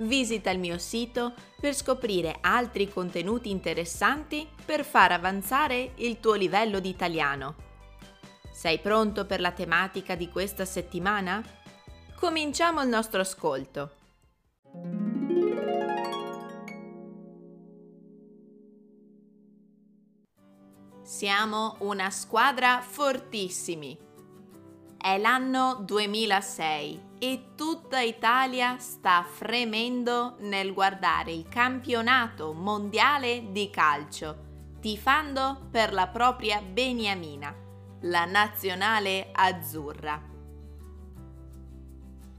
visita il mio sito per scoprire altri contenuti interessanti per far avanzare il tuo livello di italiano. Sei pronto per la tematica di questa settimana? Cominciamo il nostro ascolto. Siamo una squadra fortissimi è l'anno 2006 e tutta Italia sta fremendo nel guardare il campionato mondiale di calcio, tifando per la propria Beniamina, la nazionale azzurra.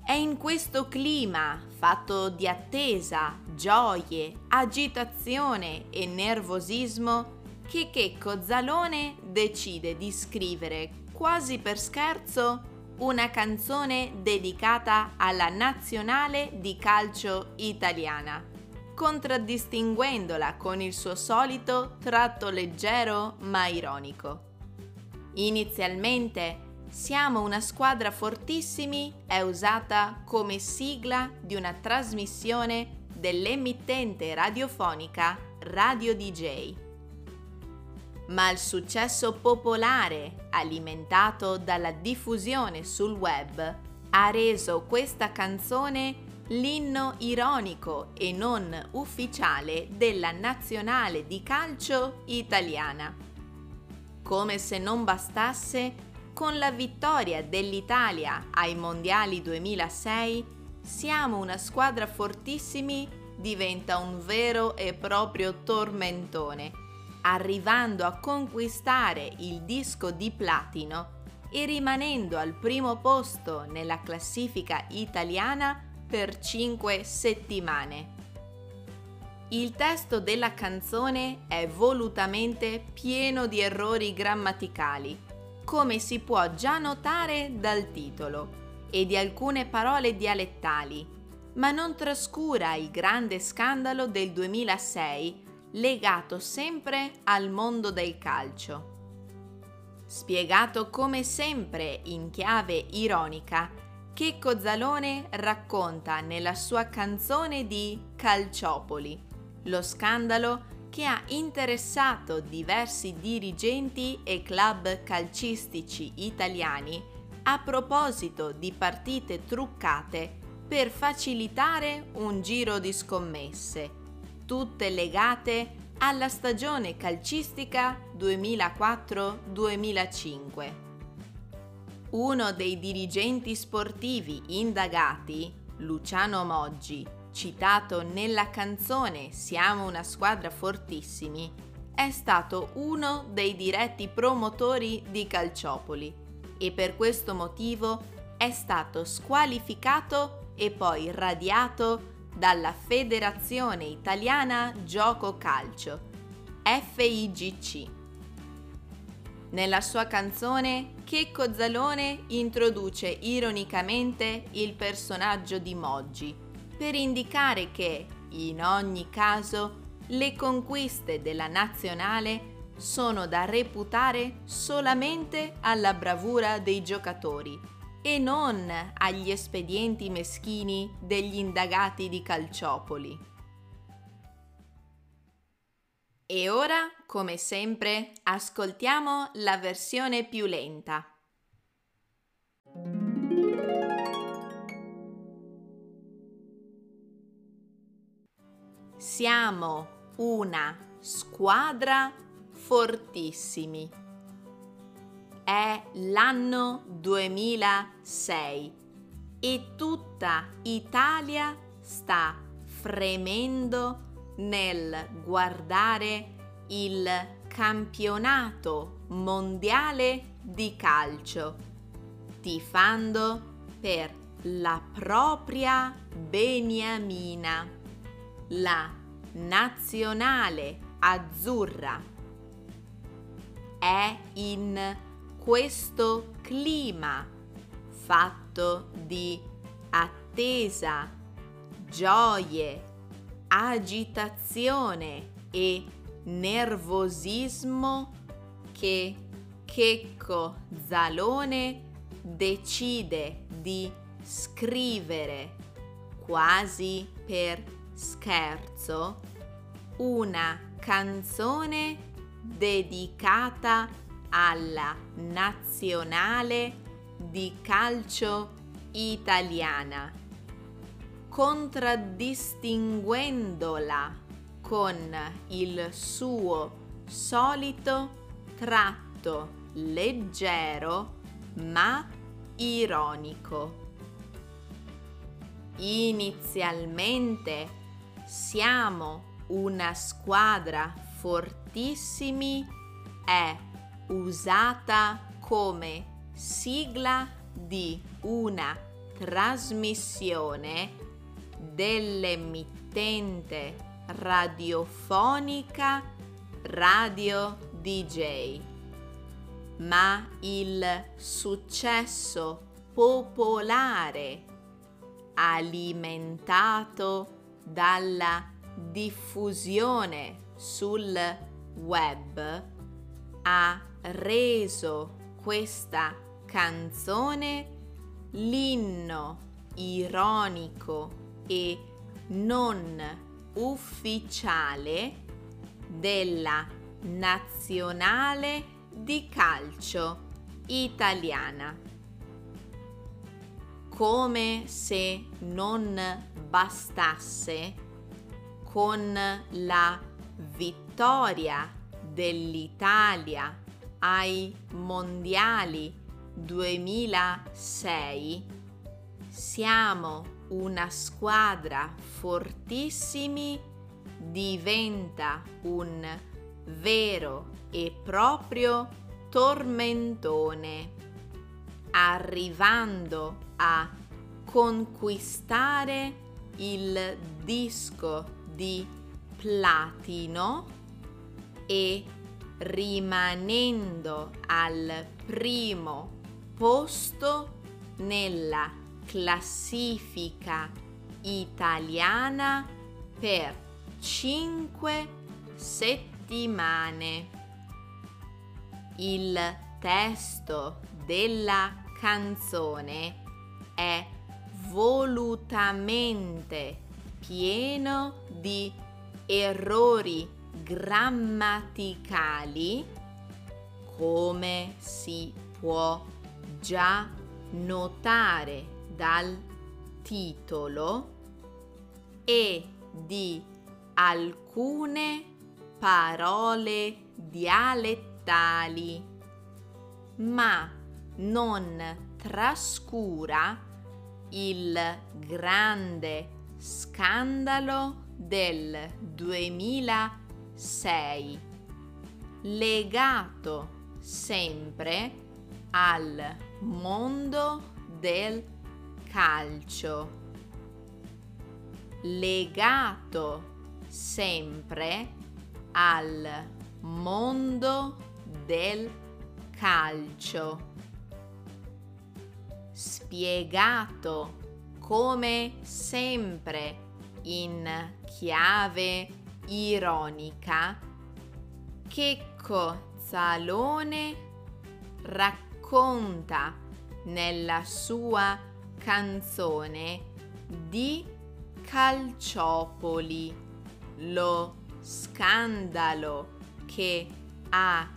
È in questo clima, fatto di attesa, gioie, agitazione e nervosismo, che Checco Zalone decide di scrivere quasi per scherzo una canzone dedicata alla nazionale di calcio italiana, contraddistinguendola con il suo solito tratto leggero ma ironico. Inizialmente siamo una squadra fortissimi è usata come sigla di una trasmissione dell'emittente radiofonica Radio DJ ma il successo popolare, alimentato dalla diffusione sul web, ha reso questa canzone l'inno ironico e non ufficiale della nazionale di calcio italiana. Come se non bastasse, con la vittoria dell'Italia ai Mondiali 2006, siamo una squadra fortissimi diventa un vero e proprio tormentone arrivando a conquistare il disco di platino e rimanendo al primo posto nella classifica italiana per 5 settimane. Il testo della canzone è volutamente pieno di errori grammaticali, come si può già notare dal titolo, e di alcune parole dialettali, ma non trascura il grande scandalo del 2006 legato sempre al mondo del calcio. Spiegato come sempre in chiave ironica, Checco Zalone racconta nella sua canzone di Calciopoli lo scandalo che ha interessato diversi dirigenti e club calcistici italiani a proposito di partite truccate per facilitare un giro di scommesse tutte legate alla stagione calcistica 2004-2005. Uno dei dirigenti sportivi indagati, Luciano Moggi, citato nella canzone Siamo una squadra fortissimi, è stato uno dei diretti promotori di Calciopoli e per questo motivo è stato squalificato e poi radiato dalla Federazione Italiana Gioco Calcio, FIGC. Nella sua canzone, Checco Zalone introduce ironicamente il personaggio di Moggi per indicare che, in ogni caso, le conquiste della nazionale sono da reputare solamente alla bravura dei giocatori e non agli espedienti meschini degli indagati di Calciopoli. E ora, come sempre, ascoltiamo la versione più lenta. Siamo una squadra fortissimi è l'anno 2006 e tutta Italia sta fremendo nel guardare il campionato mondiale di calcio, tifando per la propria beniamina, la nazionale azzurra. È in questo clima fatto di attesa, gioie, agitazione e nervosismo che Checco Zalone decide di scrivere quasi per scherzo una canzone dedicata alla nazionale di calcio italiana, contraddistinguendola con il suo solito tratto leggero ma ironico. Inizialmente siamo una squadra fortissimi è usata come sigla di una trasmissione dell'emittente radiofonica Radio DJ. Ma il successo popolare alimentato dalla diffusione sul web ha reso questa canzone l'inno ironico e non ufficiale della nazionale di calcio italiana. Come se non bastasse, con la vittoria dell'Italia ai mondiali 2006 siamo una squadra fortissimi diventa un vero e proprio tormentone arrivando a conquistare il disco di platino e rimanendo al primo posto nella classifica italiana per 5 settimane. Il testo della canzone è volutamente pieno di errori grammaticali come si può già notare dal titolo e di alcune parole dialettali, ma non trascura il grande scandalo del 2006 legato sempre al mondo del calcio. Legato sempre al mondo del calcio. Spiegato come sempre in chiave ironica, Checco Zalone racconta nella sua canzone di Calciopoli, lo scandalo che ha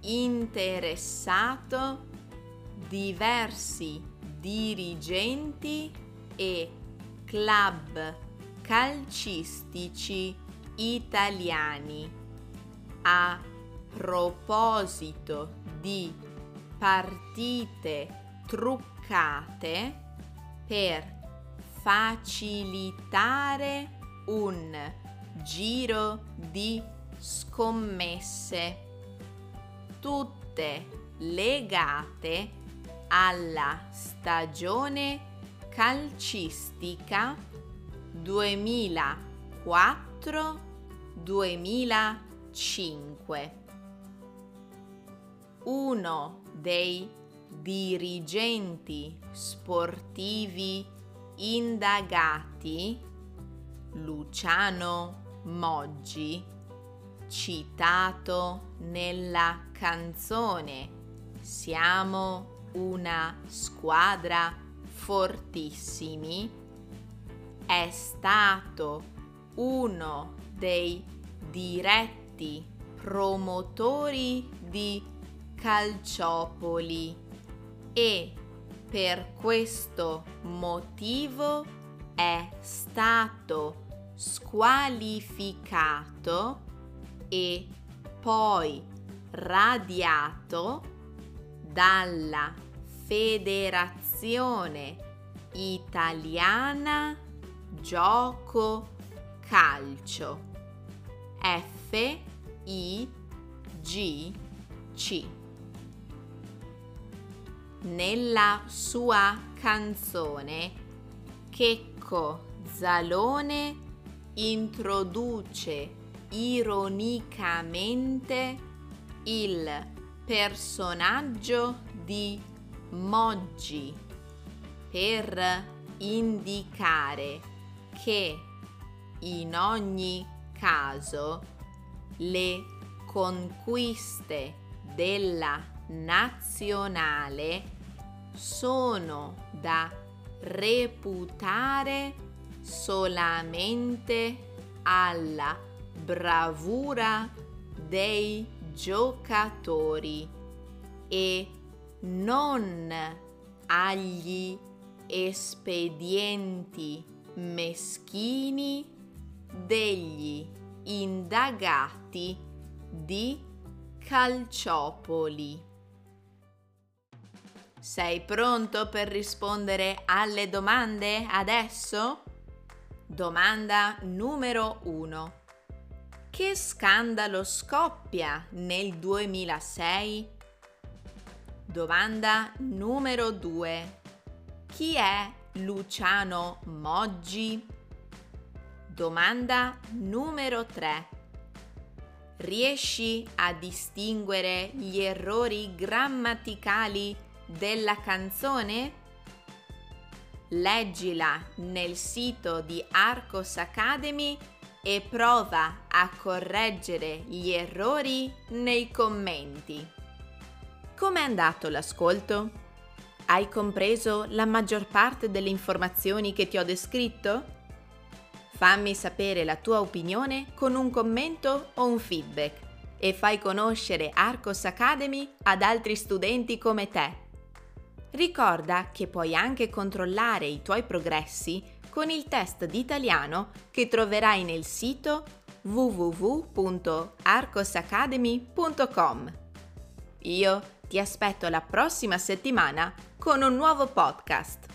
interessato diversi dirigenti e club calcistici italiani. A proposito di partite truccate per facilitare un giro di scommesse, tutte legate alla stagione calcistica 2004-2005. Uno dei dirigenti sportivi indagati, Luciano Moggi, citato nella canzone Siamo una squadra fortissimi, è stato uno dei diretti promotori di Calciopoli. E per questo motivo è stato squalificato e poi radiato dalla Federazione Italiana Gioco Calcio F I G C. Nella sua canzone Checco Zalone introduce ironicamente il personaggio di Moggi per indicare che in ogni caso le conquiste della nazionale sono da reputare solamente alla bravura dei giocatori e non agli espedienti meschini degli indagati di Calciopoli. Sei pronto per rispondere alle domande adesso? Domanda numero 1. Che scandalo scoppia nel 2006? Domanda numero 2. Chi è Luciano Moggi? Domanda numero 3. Riesci a distinguere gli errori grammaticali della canzone? Leggila nel sito di Arcos Academy e prova a correggere gli errori nei commenti. Com'è andato l'ascolto? Hai compreso la maggior parte delle informazioni che ti ho descritto? Fammi sapere la tua opinione con un commento o un feedback e fai conoscere Arcos Academy ad altri studenti come te. Ricorda che puoi anche controllare i tuoi progressi con il test di italiano che troverai nel sito www.arcosacademy.com. Io ti aspetto la prossima settimana con un nuovo podcast.